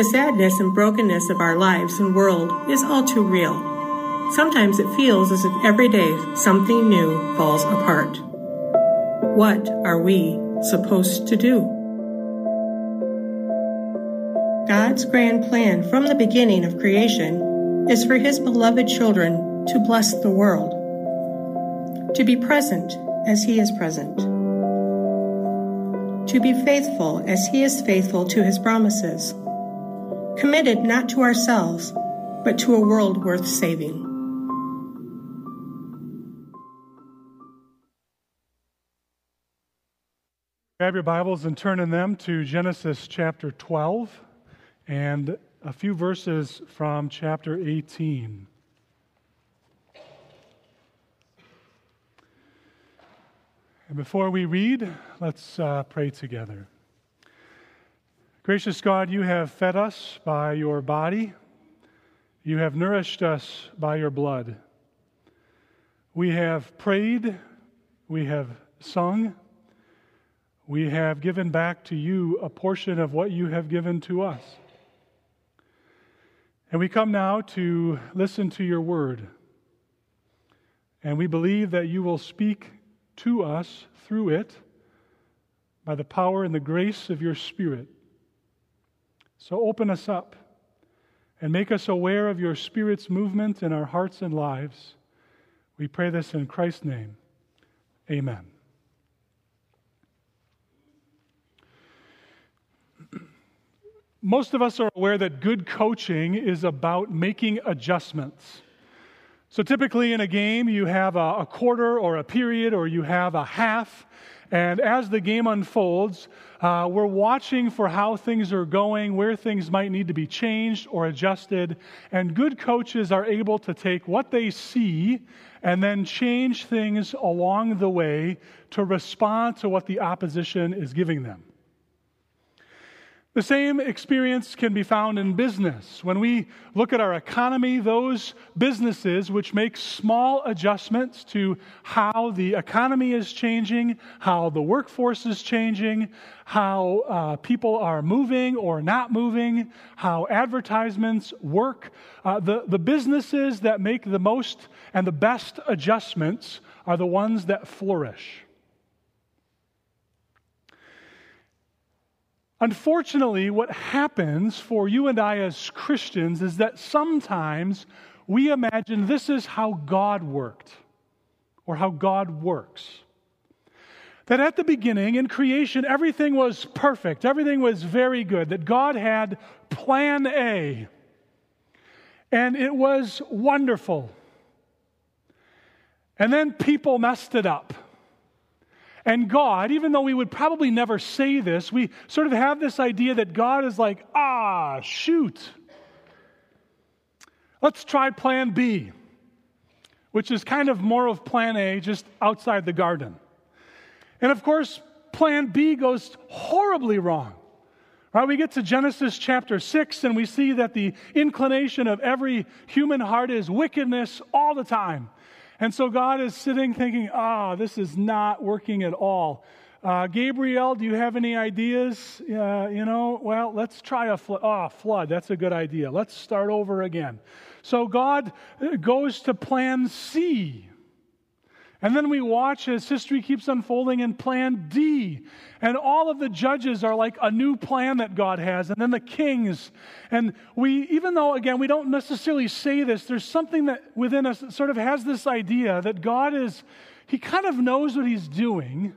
The sadness and brokenness of our lives and world is all too real. Sometimes it feels as if every day something new falls apart. What are we supposed to do? God's grand plan from the beginning of creation is for His beloved children to bless the world, to be present as He is present, to be faithful as He is faithful to His promises committed not to ourselves, but to a world worth saving. Grab your Bibles and turn in them to Genesis chapter 12 and a few verses from chapter 18. And before we read, let's uh, pray together. Gracious God, you have fed us by your body, you have nourished us by your blood. We have prayed, we have sung, we have given back to you a portion of what you have given to us. And we come now to listen to your word. And we believe that you will speak to us through it by the power and the grace of your Spirit. So open us up and make us aware of your Spirit's movement in our hearts and lives. We pray this in Christ's name. Amen. Most of us are aware that good coaching is about making adjustments. So typically in a game, you have a, a quarter or a period or you have a half. And as the game unfolds, uh, we're watching for how things are going, where things might need to be changed or adjusted. And good coaches are able to take what they see and then change things along the way to respond to what the opposition is giving them. The same experience can be found in business. When we look at our economy, those businesses which make small adjustments to how the economy is changing, how the workforce is changing, how uh, people are moving or not moving, how advertisements work, uh, the, the businesses that make the most and the best adjustments are the ones that flourish. Unfortunately, what happens for you and I as Christians is that sometimes we imagine this is how God worked or how God works. That at the beginning in creation, everything was perfect, everything was very good, that God had plan A, and it was wonderful. And then people messed it up. And God, even though we would probably never say this, we sort of have this idea that God is like, ah, shoot. Let's try plan B, which is kind of more of plan A, just outside the garden. And of course, plan B goes horribly wrong. Right, we get to Genesis chapter 6 and we see that the inclination of every human heart is wickedness all the time. And so God is sitting thinking, ah, this is not working at all. Uh, Gabriel, do you have any ideas? Uh, you know, well, let's try a flood. Oh, flood. That's a good idea. Let's start over again. So God uh, goes to plan C. And then we watch as history keeps unfolding in plan D. And all of the judges are like a new plan that God has. And then the kings. And we, even though, again, we don't necessarily say this, there's something that within us that sort of has this idea that God is, he kind of knows what he's doing.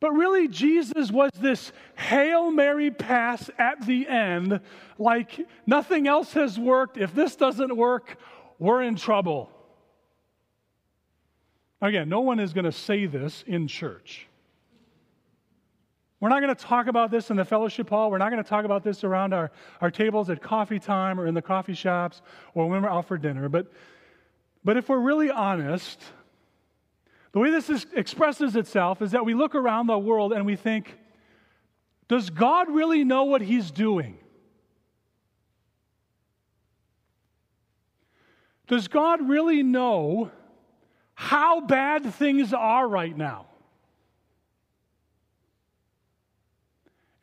But really, Jesus was this Hail Mary pass at the end, like nothing else has worked. If this doesn't work, we're in trouble. Again, no one is going to say this in church. We're not going to talk about this in the fellowship hall. We're not going to talk about this around our, our tables at coffee time or in the coffee shops or when we're out for dinner. But, but if we're really honest, the way this is, expresses itself is that we look around the world and we think, does God really know what He's doing? Does God really know how bad things are right now.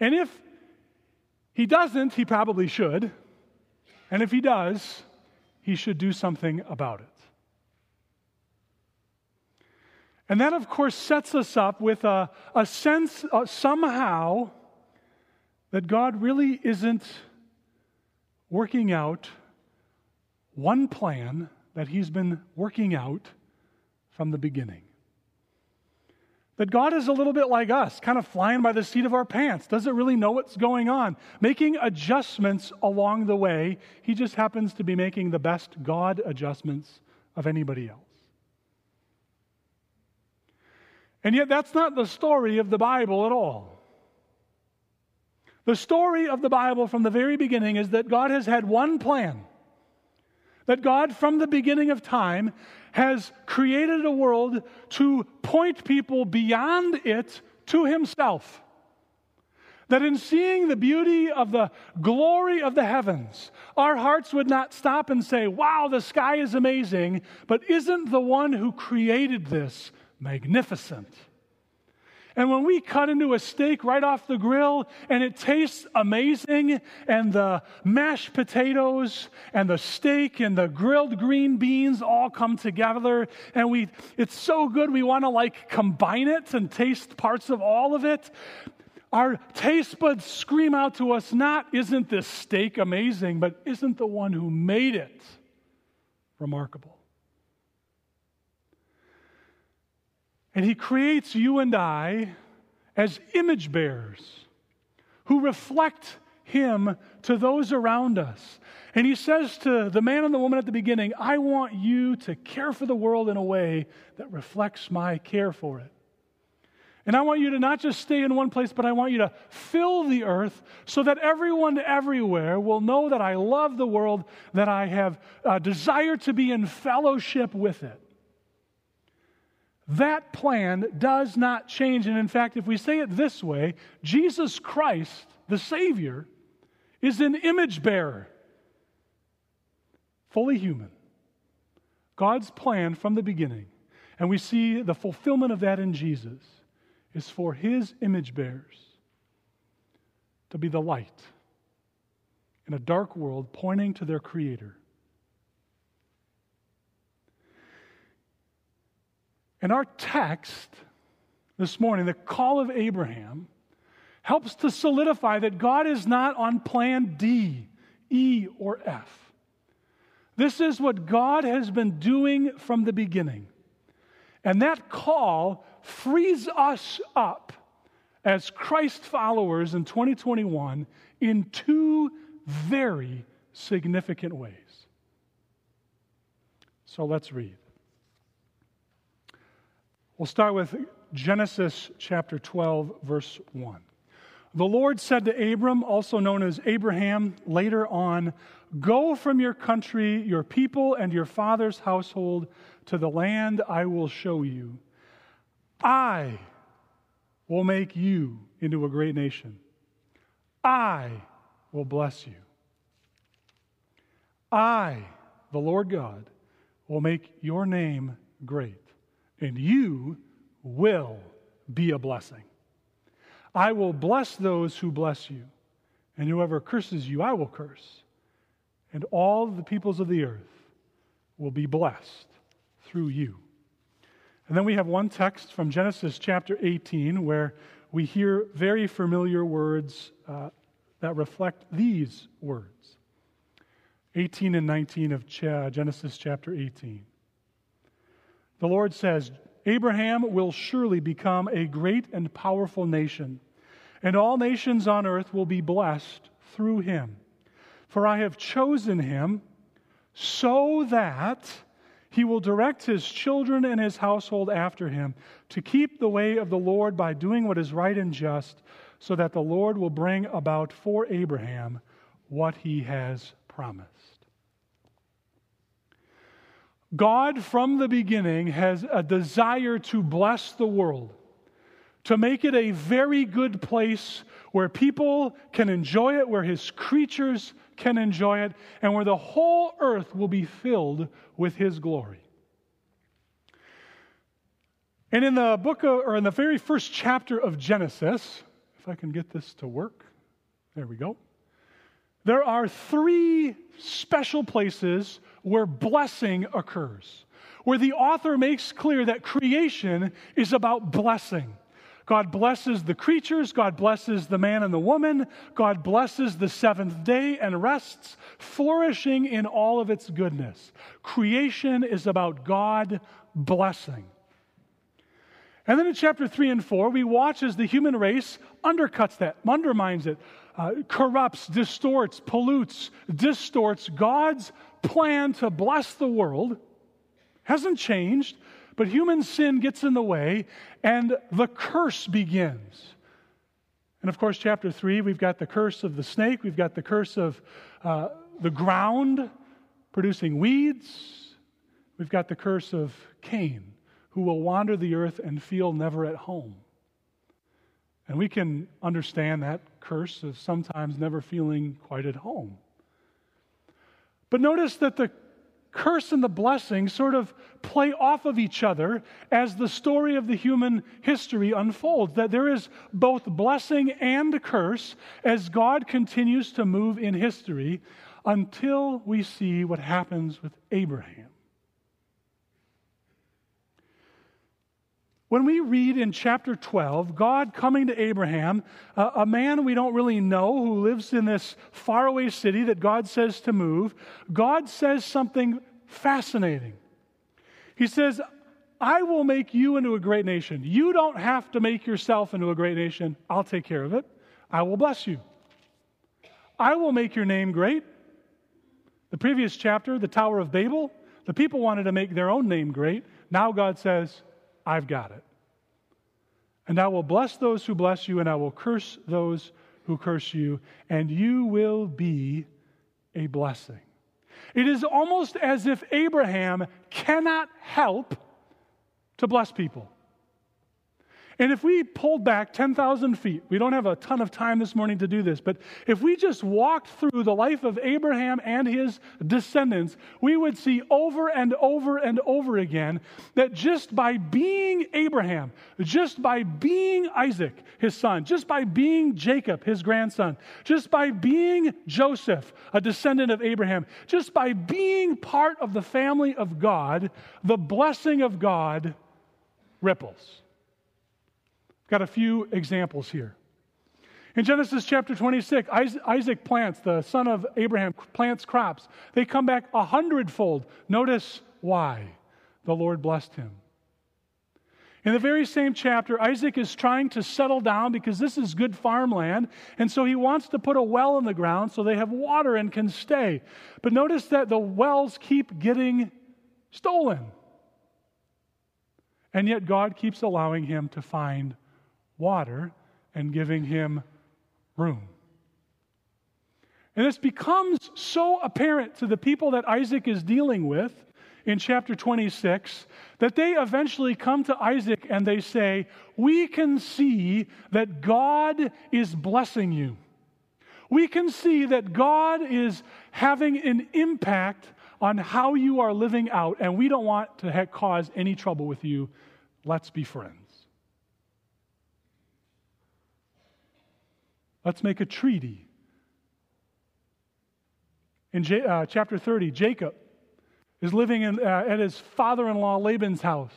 And if, he doesn't, he probably should. And if he does, he should do something about it. And that, of course, sets us up with a, a sense uh, somehow that God really isn't working out one plan that He's been working out from the beginning. That God is a little bit like us, kind of flying by the seat of our pants, doesn't really know what's going on, making adjustments along the way. He just happens to be making the best God adjustments of anybody else. And yet, that's not the story of the Bible at all. The story of the Bible from the very beginning is that God has had one plan. That God, from the beginning of time, has created a world to point people beyond it to Himself. That in seeing the beauty of the glory of the heavens, our hearts would not stop and say, Wow, the sky is amazing, but isn't the one who created this magnificent. And when we cut into a steak right off the grill and it tastes amazing, and the mashed potatoes and the steak and the grilled green beans all come together, and we, it's so good we want to like combine it and taste parts of all of it. Our taste buds scream out to us, not, isn't this steak amazing, but isn't the one who made it remarkable? And he creates you and I as image bearers who reflect him to those around us. And he says to the man and the woman at the beginning, I want you to care for the world in a way that reflects my care for it. And I want you to not just stay in one place, but I want you to fill the earth so that everyone everywhere will know that I love the world, that I have a desire to be in fellowship with it. That plan does not change. And in fact, if we say it this way, Jesus Christ, the Savior, is an image bearer, fully human. God's plan from the beginning, and we see the fulfillment of that in Jesus, is for his image bearers to be the light in a dark world, pointing to their Creator. And our text this morning, the call of Abraham, helps to solidify that God is not on plan D, E, or F. This is what God has been doing from the beginning. And that call frees us up as Christ followers in 2021 in two very significant ways. So let's read. We'll start with Genesis chapter 12, verse 1. The Lord said to Abram, also known as Abraham, later on, Go from your country, your people, and your father's household to the land I will show you. I will make you into a great nation. I will bless you. I, the Lord God, will make your name great and you will be a blessing. I will bless those who bless you, and whoever curses you, I will curse. And all the peoples of the earth will be blessed through you. And then we have one text from Genesis chapter 18 where we hear very familiar words uh, that reflect these words 18 and 19 of Genesis chapter 18. The Lord says, Abraham will surely become a great and powerful nation, and all nations on earth will be blessed through him. For I have chosen him so that he will direct his children and his household after him to keep the way of the Lord by doing what is right and just, so that the Lord will bring about for Abraham what he has promised. God, from the beginning, has a desire to bless the world, to make it a very good place where people can enjoy it, where his creatures can enjoy it, and where the whole earth will be filled with his glory. And in the book of, or in the very first chapter of Genesis, if I can get this to work, there we go. There are three special places where blessing occurs, where the author makes clear that creation is about blessing. God blesses the creatures, God blesses the man and the woman, God blesses the seventh day and rests, flourishing in all of its goodness. Creation is about God blessing. And then in chapter 3 and 4, we watch as the human race undercuts that, undermines it, uh, corrupts, distorts, pollutes, distorts God's plan to bless the world. Hasn't changed, but human sin gets in the way, and the curse begins. And of course, chapter 3, we've got the curse of the snake, we've got the curse of uh, the ground producing weeds, we've got the curse of Cain, who will wander the earth and feel never at home. And we can understand that curse of sometimes never feeling quite at home. But notice that the curse and the blessing sort of play off of each other as the story of the human history unfolds. That there is both blessing and curse as God continues to move in history until we see what happens with Abraham. When we read in chapter 12, God coming to Abraham, a man we don't really know who lives in this faraway city that God says to move, God says something fascinating. He says, I will make you into a great nation. You don't have to make yourself into a great nation. I'll take care of it. I will bless you. I will make your name great. The previous chapter, the Tower of Babel, the people wanted to make their own name great. Now God says, I've got it. And I will bless those who bless you, and I will curse those who curse you, and you will be a blessing. It is almost as if Abraham cannot help to bless people. And if we pulled back 10,000 feet, we don't have a ton of time this morning to do this, but if we just walked through the life of Abraham and his descendants, we would see over and over and over again that just by being Abraham, just by being Isaac, his son, just by being Jacob, his grandson, just by being Joseph, a descendant of Abraham, just by being part of the family of God, the blessing of God ripples. Got a few examples here. In Genesis chapter 26, Isaac plants, the son of Abraham, plants crops. They come back a hundredfold. Notice why the Lord blessed him. In the very same chapter, Isaac is trying to settle down because this is good farmland, and so he wants to put a well in the ground so they have water and can stay. But notice that the wells keep getting stolen. And yet God keeps allowing him to find water and giving him room. And this becomes so apparent to the people that Isaac is dealing with in chapter 26 that they eventually come to Isaac and they say, We can see that God is blessing you. We can see that God is having an impact on how you are living out, and we don't want to cause any trouble with you. Let's be friends. Let's make a treaty. In J- uh, chapter 30, Jacob is living in, uh, at his father in law Laban's house.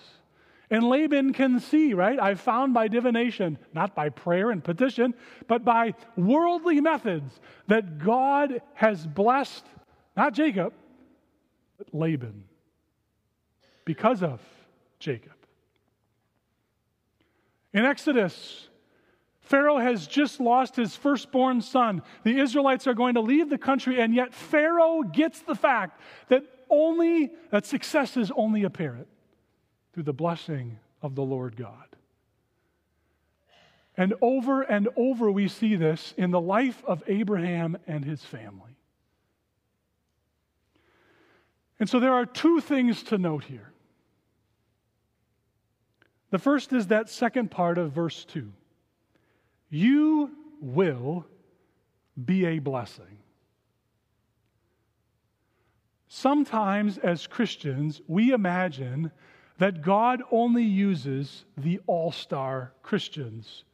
And Laban can see, right? I've found by divination, not by prayer and petition, but by worldly methods, that God has blessed not Jacob, but Laban because of Jacob. In Exodus Pharaoh has just lost his firstborn son. The Israelites are going to leave the country, and yet Pharaoh gets the fact that only that success is only apparent through the blessing of the Lord God. And over and over we see this in the life of Abraham and his family. And so there are two things to note here. The first is that second part of verse 2. You will be a blessing. Sometimes, as Christians, we imagine that God only uses the all star Christians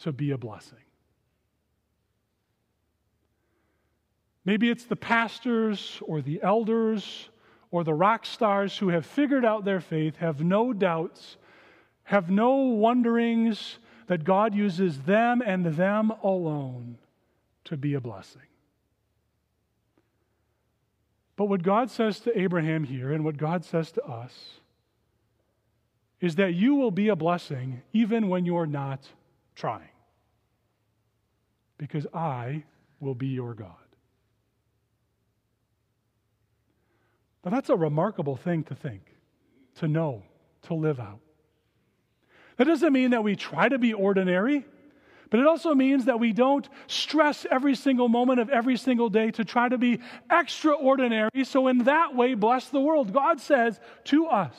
to be a blessing. Maybe it's the pastors or the elders or the rock stars who have figured out their faith, have no doubts, have no wonderings that God uses them and them alone to be a blessing. But what God says to Abraham here and what God says to us is that you will be a blessing even when you're not trying. Because I will be your God. Now, that's a remarkable thing to think, to know, to live out. That doesn't mean that we try to be ordinary, but it also means that we don't stress every single moment of every single day to try to be extraordinary. So, in that way, bless the world. God says to us,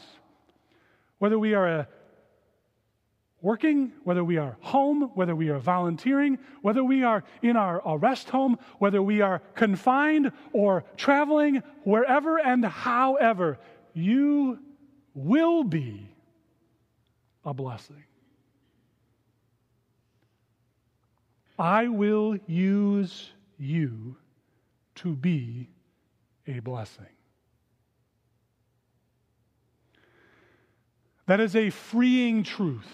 whether we are working, whether we are home, whether we are volunteering, whether we are in our rest home, whether we are confined or traveling, wherever and however, you will be a blessing. I will use you to be a blessing. That is a freeing truth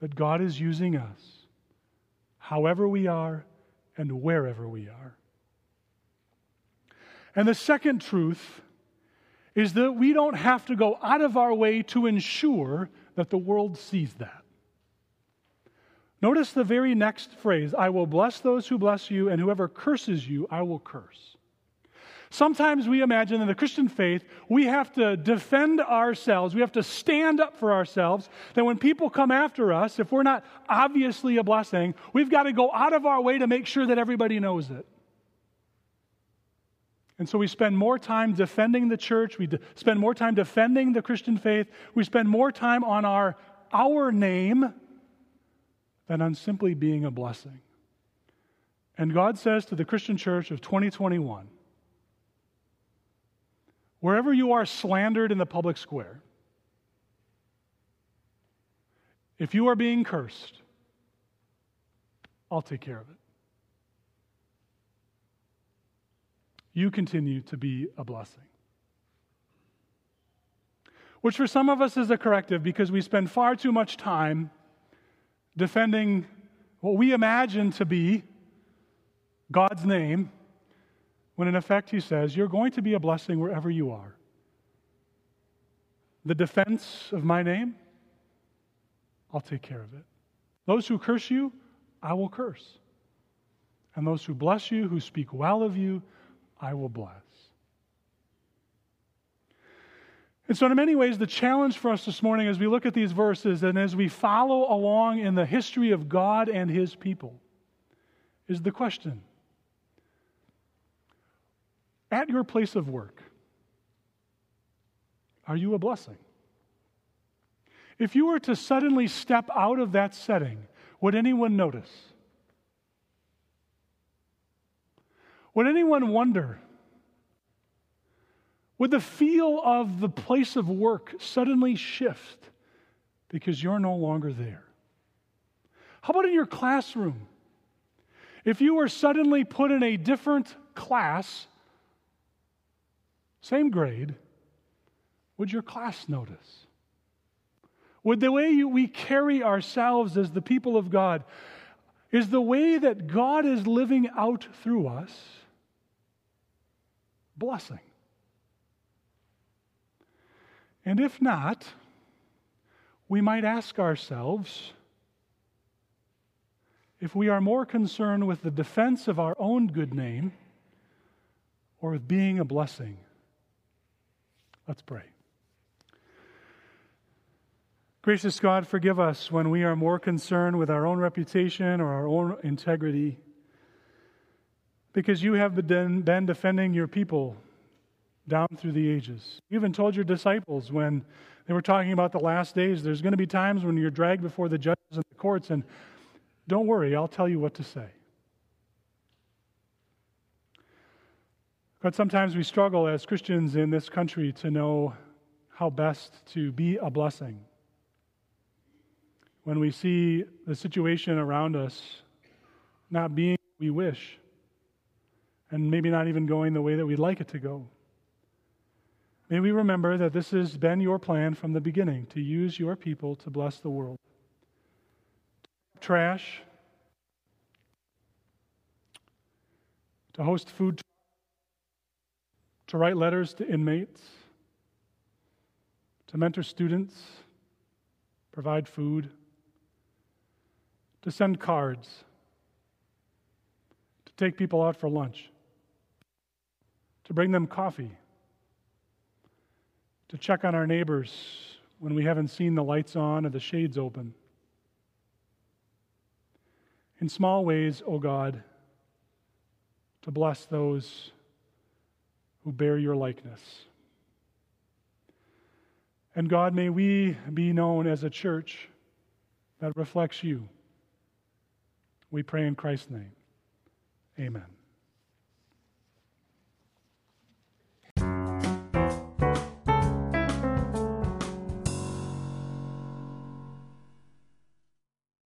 that God is using us, however we are and wherever we are. And the second truth is that we don't have to go out of our way to ensure that the world sees that. Notice the very next phrase I will bless those who bless you, and whoever curses you, I will curse. Sometimes we imagine in the Christian faith, we have to defend ourselves. We have to stand up for ourselves. That when people come after us, if we're not obviously a blessing, we've got to go out of our way to make sure that everybody knows it. And so we spend more time defending the church. We de- spend more time defending the Christian faith. We spend more time on our, our name than on simply being a blessing. And God says to the Christian church of 2021, Wherever you are slandered in the public square, if you are being cursed, I'll take care of it. You continue to be a blessing. Which for some of us is a corrective because we spend far too much time defending what we imagine to be God's name when in effect he says, You're going to be a blessing wherever you are. The defense of my name, I'll take care of it. Those who curse you, I will curse. And those who bless you, who speak well of you, I will bless. And so, in many ways, the challenge for us this morning as we look at these verses and as we follow along in the history of God and his people is the question at your place of work, are you a blessing? If you were to suddenly step out of that setting, would anyone notice? Would anyone wonder? Would the feel of the place of work suddenly shift because you're no longer there? How about in your classroom? If you were suddenly put in a different class same grade, would your class notice? Would the way you, we carry ourselves as the people of God, is the way that God is living out through us blessing? And if not, we might ask ourselves if we are more concerned with the defense of our own good name or with being a blessing Let's pray. Gracious God, forgive us when we are more concerned with our own reputation or our own integrity, because you have been, defending your people down through the ages. You even told your disciples when they were talking about the last days, there's going to be times when you're dragged before the judges and the courts, and don't worry, I'll tell you what to say. But sometimes we struggle as Christians in this country to know how best to be a blessing. When we see the situation around us not being what we wish, and maybe not even going the way that we'd like it to go. May we remember that this has been your plan from the beginning to use your people to bless the world. To trash, to host food, to write letters to inmates, to mentor students, provide food, to send cards, to take people out for lunch, to bring them coffee, to check on our neighbors when we haven't seen the lights on or the shades open. In small ways, O oh God, to bless those who bear your likeness. And God, may we be known as a church that reflects you. We pray in Christ's name. Amen.